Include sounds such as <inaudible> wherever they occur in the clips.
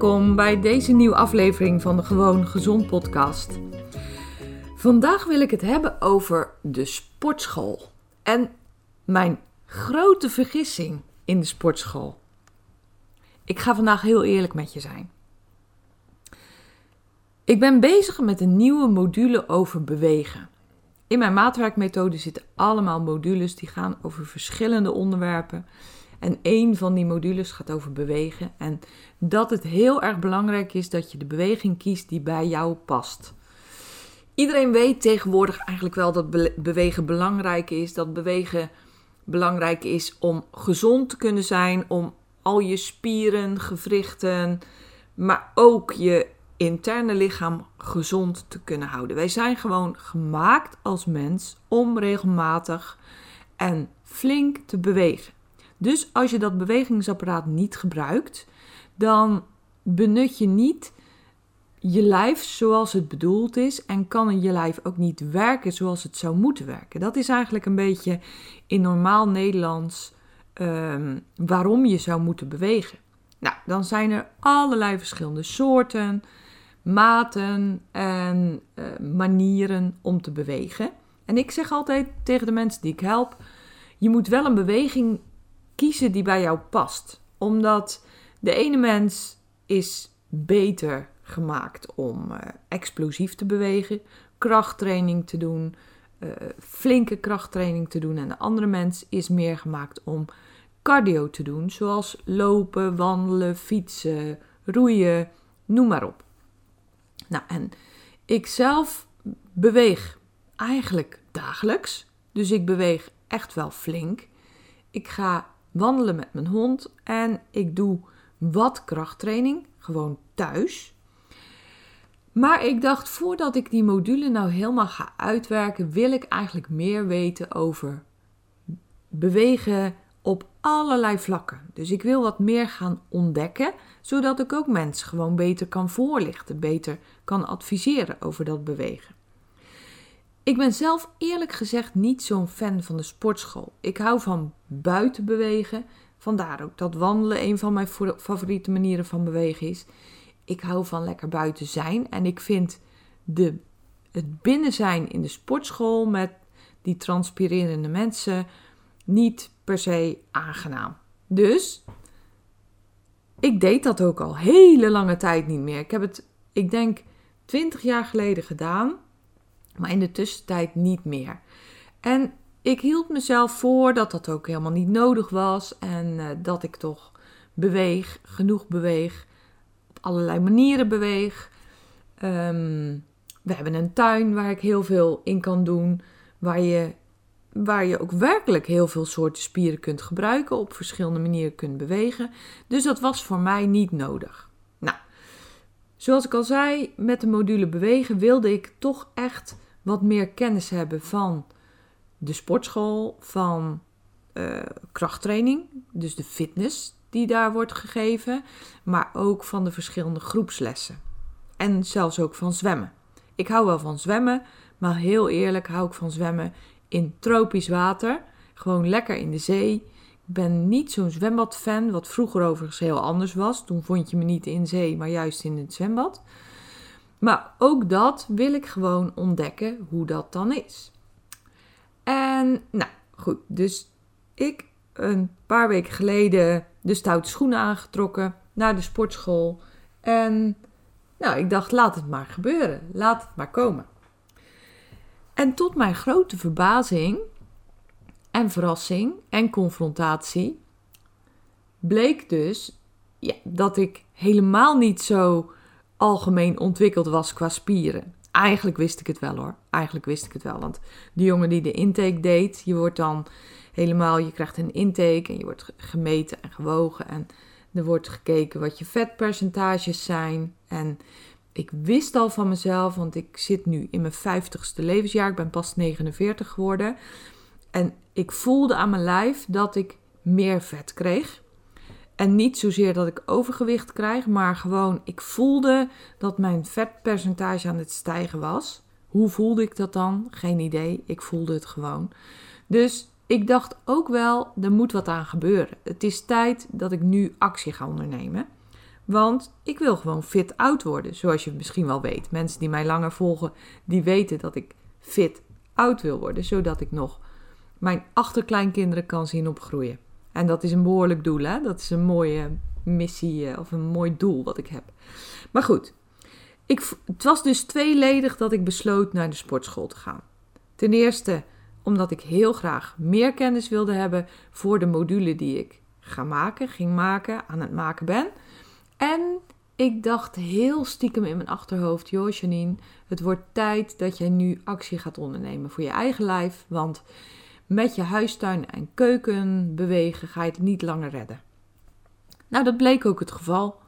Welkom bij deze nieuwe aflevering van de Gewoon Gezond podcast. Vandaag wil ik het hebben over de sportschool en mijn grote vergissing in de sportschool. Ik ga vandaag heel eerlijk met je zijn. Ik ben bezig met een nieuwe module over bewegen. In mijn maatwerkmethode zitten allemaal modules die gaan over verschillende onderwerpen. En één van die modules gaat over bewegen. En dat het heel erg belangrijk is dat je de beweging kiest die bij jou past. Iedereen weet tegenwoordig eigenlijk wel dat bewegen belangrijk is. Dat bewegen belangrijk is om gezond te kunnen zijn, om al je spieren, gewrichten, maar ook je interne lichaam gezond te kunnen houden. Wij zijn gewoon gemaakt als mens om regelmatig en flink te bewegen. Dus als je dat bewegingsapparaat niet gebruikt, dan benut je niet je lijf zoals het bedoeld is en kan je lijf ook niet werken zoals het zou moeten werken. Dat is eigenlijk een beetje in normaal Nederlands um, waarom je zou moeten bewegen. Nou, dan zijn er allerlei verschillende soorten, maten en uh, manieren om te bewegen. En ik zeg altijd tegen de mensen die ik help: je moet wel een beweging kiezen die bij jou past. Omdat de ene mens is beter gemaakt om uh, explosief te bewegen, krachttraining te doen, uh, flinke krachttraining te doen. En de andere mens is meer gemaakt om cardio te doen, zoals lopen, wandelen, fietsen, roeien, noem maar op. Nou, en ik zelf beweeg eigenlijk dagelijks, dus ik beweeg echt wel flink. Ik ga wandelen met mijn hond en ik doe wat krachttraining, gewoon thuis. Maar ik dacht, voordat ik die module nou helemaal ga uitwerken, wil ik eigenlijk meer weten over bewegen op allerlei vlakken. Dus ik wil wat meer gaan ontdekken, zodat ik ook mensen gewoon beter kan voorlichten, beter kan adviseren over dat bewegen. Ik ben zelf eerlijk gezegd niet zo'n fan van de sportschool. Ik hou van buiten bewegen. Vandaar ook dat wandelen een van mijn favoriete manieren van bewegen is. Ik hou van lekker buiten zijn. En ik vind de, het binnen zijn in de sportschool met die transpirerende mensen niet per se aangenaam. Dus ik deed dat ook al hele lange tijd niet meer. Ik heb het, ik denk, 20 jaar geleden gedaan, maar in de tussentijd niet meer. En ik hield mezelf voor dat dat ook helemaal niet nodig was en uh, dat ik toch beweeg, genoeg beweeg, op allerlei manieren beweeg. Um, we hebben een tuin waar ik heel veel in kan doen, waar je waar je ook werkelijk heel veel soorten spieren kunt gebruiken, op verschillende manieren kunt bewegen. Dus dat was voor mij niet nodig. Zoals ik al zei, met de module bewegen wilde ik toch echt wat meer kennis hebben van de sportschool, van uh, krachttraining, dus de fitness die daar wordt gegeven, maar ook van de verschillende groepslessen. En zelfs ook van zwemmen. Ik hou wel van zwemmen, maar heel eerlijk hou ik van zwemmen in tropisch water. Gewoon lekker in de zee. Ben niet zo'n zwembadfan, wat vroeger overigens heel anders was. Toen vond je me niet in zee, maar juist in het zwembad. Maar ook dat wil ik gewoon ontdekken hoe dat dan is. En nou goed, dus ik een paar weken geleden de stoute schoenen aangetrokken, naar de sportschool. En nou, ik dacht, laat het maar gebeuren. Laat het maar komen. En tot mijn grote verbazing en verrassing en confrontatie bleek dus ja, dat ik helemaal niet zo algemeen ontwikkeld was qua spieren. Eigenlijk wist ik het wel hoor. Eigenlijk wist ik het wel. Want de jongen die de intake deed, je wordt dan helemaal, je krijgt een intake en je wordt gemeten en gewogen. En er wordt gekeken wat je vetpercentages zijn. En ik wist al van mezelf, want ik zit nu in mijn 50ste levensjaar. Ik ben pas 49 geworden. En ik voelde aan mijn lijf dat ik meer vet kreeg. En niet zozeer dat ik overgewicht krijg, maar gewoon ik voelde dat mijn vetpercentage aan het stijgen was. Hoe voelde ik dat dan? Geen idee. Ik voelde het gewoon. Dus ik dacht ook wel, er moet wat aan gebeuren. Het is tijd dat ik nu actie ga ondernemen. Want ik wil gewoon fit oud worden, zoals je misschien wel weet. Mensen die mij langer volgen, die weten dat ik fit oud wil worden, zodat ik nog mijn achterkleinkinderen kan zien opgroeien. En dat is een behoorlijk doel, hè? Dat is een mooie missie eh, of een mooi doel wat ik heb. Maar goed, ik, het was dus tweeledig dat ik besloot naar de sportschool te gaan. Ten eerste omdat ik heel graag meer kennis wilde hebben voor de module die ik ga maken, ging maken, aan het maken ben. En ik dacht heel stiekem in mijn achterhoofd, joh het wordt tijd dat jij nu actie gaat ondernemen voor je eigen lijf, want met je huistuin en keuken bewegen ga je het niet langer redden. Nou, dat bleek ook het geval.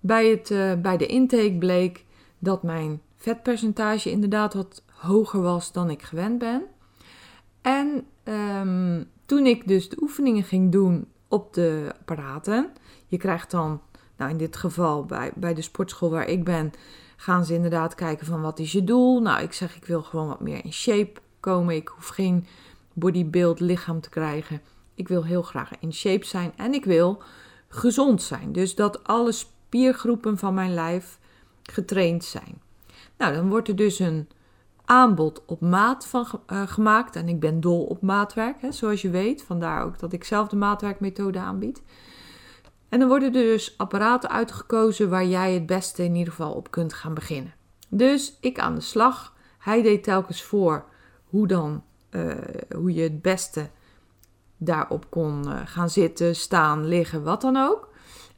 Bij, het, uh, bij de intake bleek dat mijn vetpercentage inderdaad wat hoger was dan ik gewend ben. En um, toen ik dus de oefeningen ging doen op de apparaten, je krijgt dan, nou in dit geval bij, bij de sportschool waar ik ben, gaan ze inderdaad kijken van wat is je doel. Nou, ik zeg ik wil gewoon wat meer in shape komen. Ik hoef geen bodybuild lichaam te krijgen. Ik wil heel graag in shape zijn en ik wil gezond zijn. Dus dat alle spiergroepen van mijn lijf getraind zijn. Nou, dan wordt er dus een aanbod op maat van uh, gemaakt. En ik ben dol op maatwerk, hè, zoals je weet. Vandaar ook dat ik zelf de maatwerkmethode aanbied. En dan worden er dus apparaten uitgekozen waar jij het beste in ieder geval op kunt gaan beginnen. Dus ik aan de slag. Hij deed telkens voor hoe dan uh, hoe je het beste daarop kon uh, gaan zitten, staan, liggen, wat dan ook.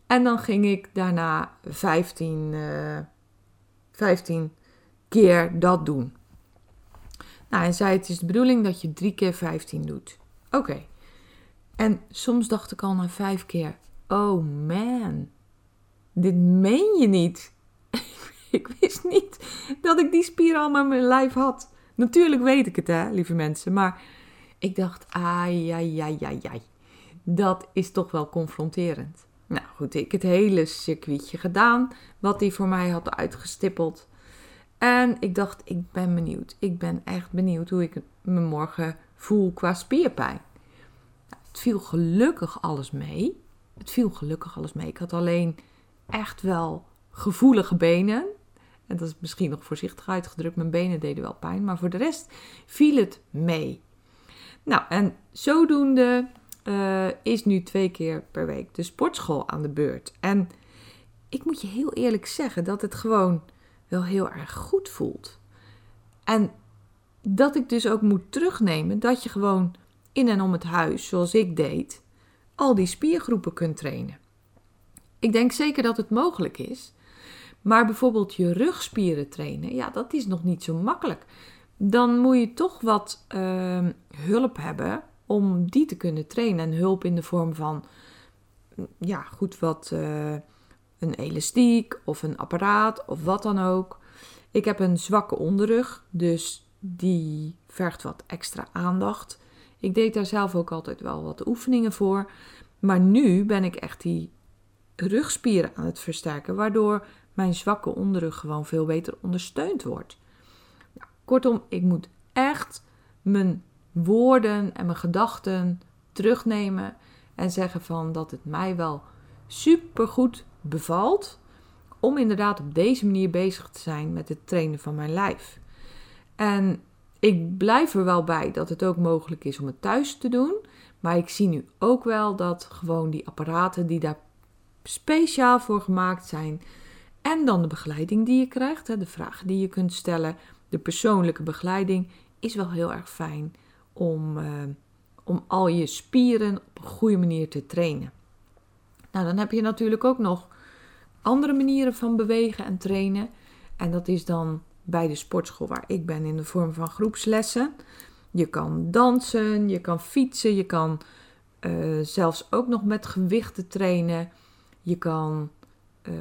En dan ging ik daarna 15, uh, 15 keer dat doen. Nou, hij zei: Het is de bedoeling dat je drie keer 15 doet. Oké. En soms dacht ik al na vijf keer: Oh man, dit meen je niet. <laughs> ik wist niet dat ik die spier al in mijn lijf had. Natuurlijk weet ik het, hè, lieve mensen. Maar ik dacht, ai, ai, ai, ai, ai. Dat is toch wel confronterend. Nou goed, ik het hele circuitje gedaan, wat hij voor mij had uitgestippeld. En ik dacht, ik ben benieuwd. Ik ben echt benieuwd hoe ik me morgen voel qua spierpijn. Nou, het viel gelukkig alles mee. Het viel gelukkig alles mee. Ik had alleen echt wel gevoelige benen. Dat is misschien nog voorzichtig uitgedrukt. Mijn benen deden wel pijn. Maar voor de rest viel het mee. Nou, en zodoende uh, is nu twee keer per week de sportschool aan de beurt. En ik moet je heel eerlijk zeggen dat het gewoon wel heel erg goed voelt. En dat ik dus ook moet terugnemen dat je gewoon in en om het huis, zoals ik deed, al die spiergroepen kunt trainen. Ik denk zeker dat het mogelijk is. Maar bijvoorbeeld je rugspieren trainen, ja, dat is nog niet zo makkelijk. Dan moet je toch wat uh, hulp hebben om die te kunnen trainen. En hulp in de vorm van, ja, goed wat, uh, een elastiek of een apparaat of wat dan ook. Ik heb een zwakke onderrug, dus die vergt wat extra aandacht. Ik deed daar zelf ook altijd wel wat oefeningen voor. Maar nu ben ik echt die rugspieren aan het versterken, waardoor mijn zwakke onderrug gewoon veel beter ondersteund wordt. Nou, kortom, ik moet echt mijn woorden en mijn gedachten terugnemen en zeggen van dat het mij wel supergoed bevalt om inderdaad op deze manier bezig te zijn met het trainen van mijn lijf. En ik blijf er wel bij dat het ook mogelijk is om het thuis te doen, Maar ik zie nu ook wel dat gewoon die apparaten die daar speciaal voor gemaakt zijn. En dan de begeleiding die je krijgt, de vragen die je kunt stellen, de persoonlijke begeleiding, is wel heel erg fijn om, uh, om al je spieren op een goede manier te trainen. Nou, dan heb je natuurlijk ook nog andere manieren van bewegen en trainen. En dat is dan bij de sportschool waar ik ben in de vorm van groepslessen. Je kan dansen, je kan fietsen, je kan uh, zelfs ook nog met gewichten trainen. Je kan, uh,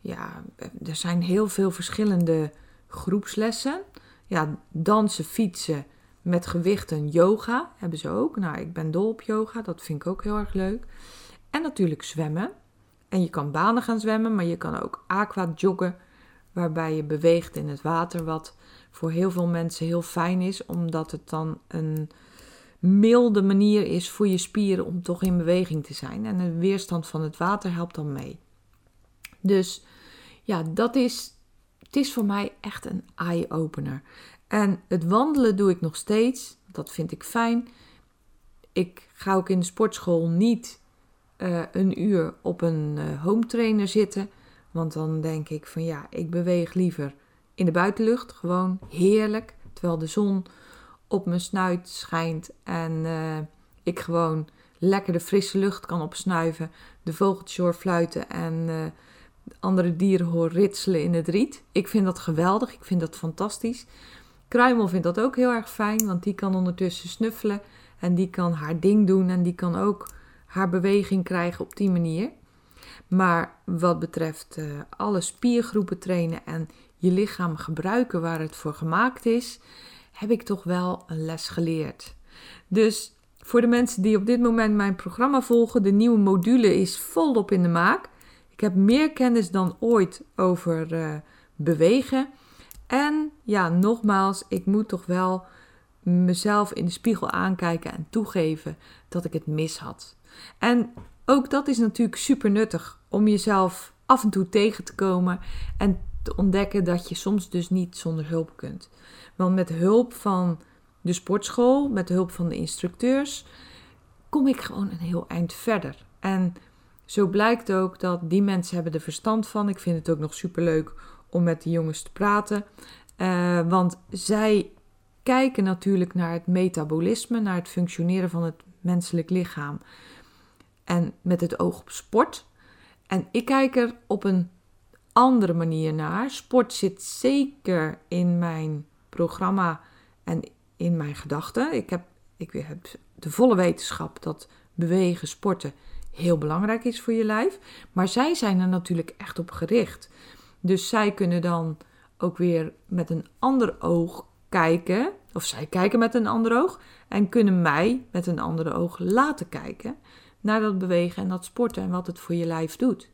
ja, er zijn heel veel verschillende groepslessen. Ja, dansen, fietsen met gewichten, yoga hebben ze ook. Nou, ik ben dol op yoga, dat vind ik ook heel erg leuk. En natuurlijk zwemmen. En je kan banen gaan zwemmen, maar je kan ook aqua joggen, waarbij je beweegt in het water, wat voor heel veel mensen heel fijn is, omdat het dan een milde manier is voor je spieren om toch in beweging te zijn. En de weerstand van het water helpt dan mee. Dus ja, dat is, het is voor mij echt een eye-opener. En het wandelen doe ik nog steeds. Dat vind ik fijn. Ik ga ook in de sportschool niet uh, een uur op een uh, home trainer zitten. Want dan denk ik van ja, ik beweeg liever in de buitenlucht. Gewoon heerlijk. Terwijl de zon op mijn snuit schijnt en uh, ik gewoon lekker de frisse lucht kan opsnuiven. De vogeltjes fluiten en andere dieren hoor ritselen in het riet. Ik vind dat geweldig. Ik vind dat fantastisch. Kruimel vindt dat ook heel erg fijn, want die kan ondertussen snuffelen en die kan haar ding doen en die kan ook haar beweging krijgen op die manier. Maar wat betreft uh, alle spiergroepen trainen en je lichaam gebruiken waar het voor gemaakt is, heb ik toch wel een les geleerd. Dus voor de mensen die op dit moment mijn programma volgen, de nieuwe module is volop in de maak. Ik heb meer kennis dan ooit over uh, bewegen. En ja, nogmaals, ik moet toch wel mezelf in de spiegel aankijken en toegeven dat ik het mis had. En ook dat is natuurlijk super nuttig om jezelf af en toe tegen te komen en te ontdekken dat je soms dus niet zonder hulp kunt. Want met hulp van de sportschool, met hulp van de instructeurs, kom ik gewoon een heel eind verder. En zo blijkt ook dat die mensen hebben er verstand van. Ik vind het ook nog super leuk om met de jongens te praten. Uh, want zij kijken natuurlijk naar het metabolisme, naar het functioneren van het menselijk lichaam. En met het oog op sport. En ik kijk er op een andere manier naar. Sport zit zeker in mijn programma en in mijn gedachten. Ik heb, ik heb de volle wetenschap dat bewegen, sporten heel belangrijk is voor je lijf. Maar zij zijn er natuurlijk echt op gericht. Dus zij kunnen dan ook weer met een ander oog kijken. Of zij kijken met een ander oog. En kunnen mij met een andere oog laten kijken naar dat bewegen en dat sporten en wat het voor je lijf doet.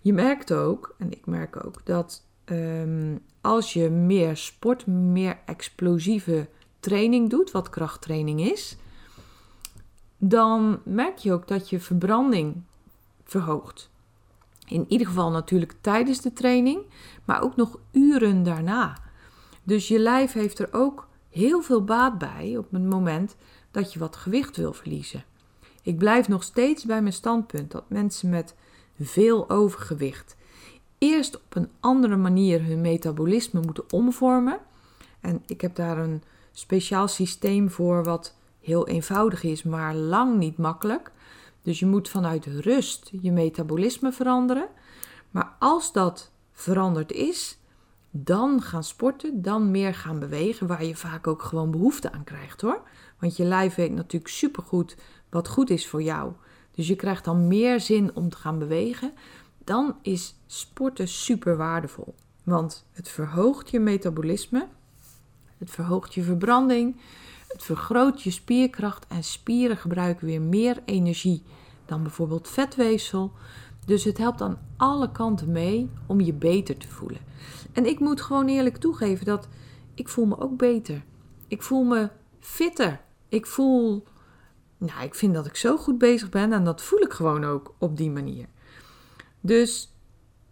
Je merkt ook, en ik merk ook, dat um, als je meer sport, meer explosieve training doet, wat krachttraining is, dan merk je ook dat je verbranding verhoogt. In ieder geval natuurlijk tijdens de training, maar ook nog uren daarna. Dus je lijf heeft er ook heel veel baat bij op het moment dat je wat gewicht wil verliezen. Ik blijf nog steeds bij mijn standpunt dat mensen met veel overgewicht eerst op een andere manier hun metabolisme moeten omvormen. En ik heb daar een speciaal systeem voor wat heel eenvoudig is, maar lang niet makkelijk. Dus je moet vanuit rust je metabolisme veranderen. Maar als dat veranderd is, dan gaan sporten, dan meer gaan bewegen, waar je vaak ook gewoon behoefte aan krijgt hoor. Want je lijf weet natuurlijk supergoed wat goed is voor jou. Dus je krijgt dan meer zin om te gaan bewegen. Dan is sporten super waardevol. Want het verhoogt je metabolisme, het verhoogt je verbranding, het vergroot je spierkracht en spieren gebruiken weer meer energie dan bijvoorbeeld vetweefsel. Dus het helpt aan alle kanten mee om je beter te voelen. En ik moet gewoon eerlijk toegeven dat ik voel me ook beter. Ik voel me fitter. Ik voel, nou, ik vind dat ik zo goed bezig ben en dat voel ik gewoon ook op die manier. Dus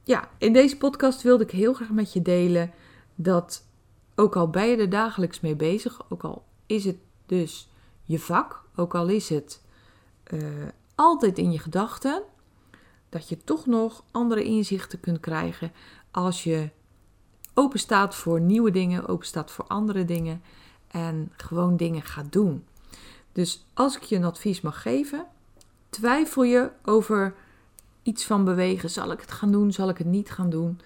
ja, in deze podcast wilde ik heel graag met je delen dat ook al ben je er dagelijks mee bezig, ook al is het dus je vak, ook al is het eh, altijd in je gedachten, dat je toch nog andere inzichten kunt krijgen als je open staat voor nieuwe dingen, open staat voor andere dingen en gewoon dingen gaat doen. Dus als ik je een advies mag geven, twijfel je over iets van bewegen. Zal ik het gaan doen? Zal ik het niet gaan doen?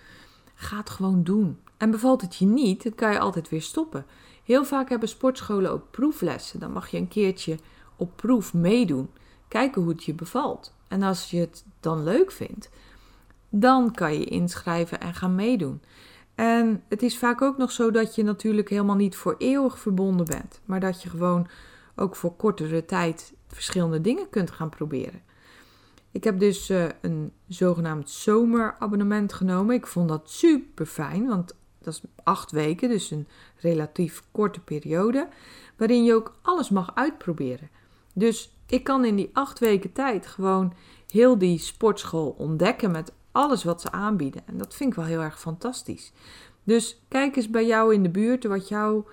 Ga het gewoon doen. En bevalt het je niet, dan kan je altijd weer stoppen. Heel vaak hebben sportscholen ook proeflessen. Dan mag je een keertje op proef meedoen. Kijken hoe het je bevalt. En als je het dan leuk vindt, dan kan je inschrijven en gaan meedoen. En het is vaak ook nog zo dat je natuurlijk helemaal niet voor eeuwig verbonden bent, maar dat je gewoon ook voor kortere tijd verschillende dingen kunt gaan proberen. Ik heb dus uh, een zogenaamd zomerabonnement genomen. Ik vond dat super fijn, want dat is acht weken, dus een relatief korte periode, waarin je ook alles mag uitproberen. Dus ik kan in die acht weken tijd gewoon heel die sportschool ontdekken met alles wat ze aanbieden. En dat vind ik wel heel erg fantastisch. Dus kijk eens bij jou in de buurt wat jouw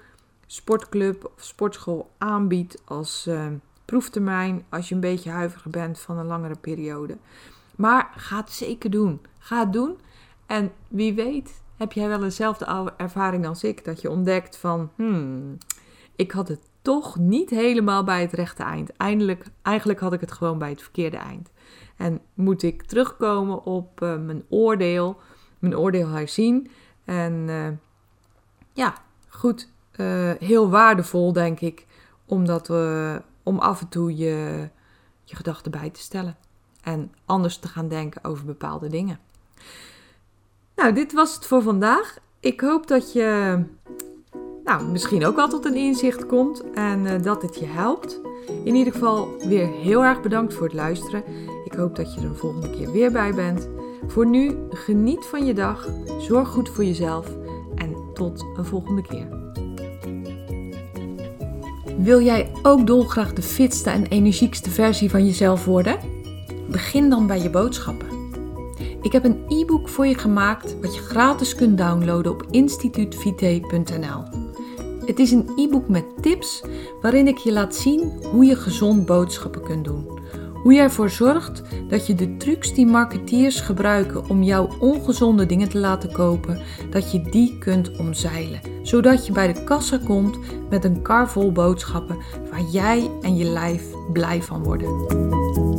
sportclub of sportschool aanbiedt als uh, proeftermijn als je een beetje huiverig bent van een langere periode. Maar ga het zeker doen. Ga het doen. En wie weet heb jij wel dezelfde ervaring als ik. Dat je ontdekt van, hmm, ik had het toch niet helemaal bij het rechte eind. Eindelijk, eigenlijk had ik het gewoon bij het verkeerde eind. En moet ik terugkomen op uh, mijn oordeel, mijn oordeel herzien. En uh, ja, goed, uh, heel waardevol denk ik, omdat we, om af en toe je, je gedachten bij te stellen. En anders te gaan denken over bepaalde dingen. Nou, dit was het voor vandaag. Ik hoop dat je nou, misschien ook wel tot een inzicht komt en uh, dat het je helpt. In ieder geval weer heel erg bedankt voor het luisteren. Ik hoop dat je er een volgende keer weer bij bent. Voor nu, geniet van je dag, zorg goed voor jezelf en tot een volgende keer. Wil jij ook dolgraag de fitste en energiekste versie van jezelf worden? Begin dan bij je boodschappen. Ik heb een e-book voor je gemaakt wat je gratis kunt downloaden op instituutvite.nl. Het is een e-book met tips waarin ik je laat zien hoe je gezond boodschappen kunt doen. Hoe je ervoor zorgt dat je de trucs die marketeers gebruiken om jouw ongezonde dingen te laten kopen, dat je die kunt omzeilen. Zodat je bij de kassa komt met een kar vol boodschappen waar jij en je lijf blij van worden.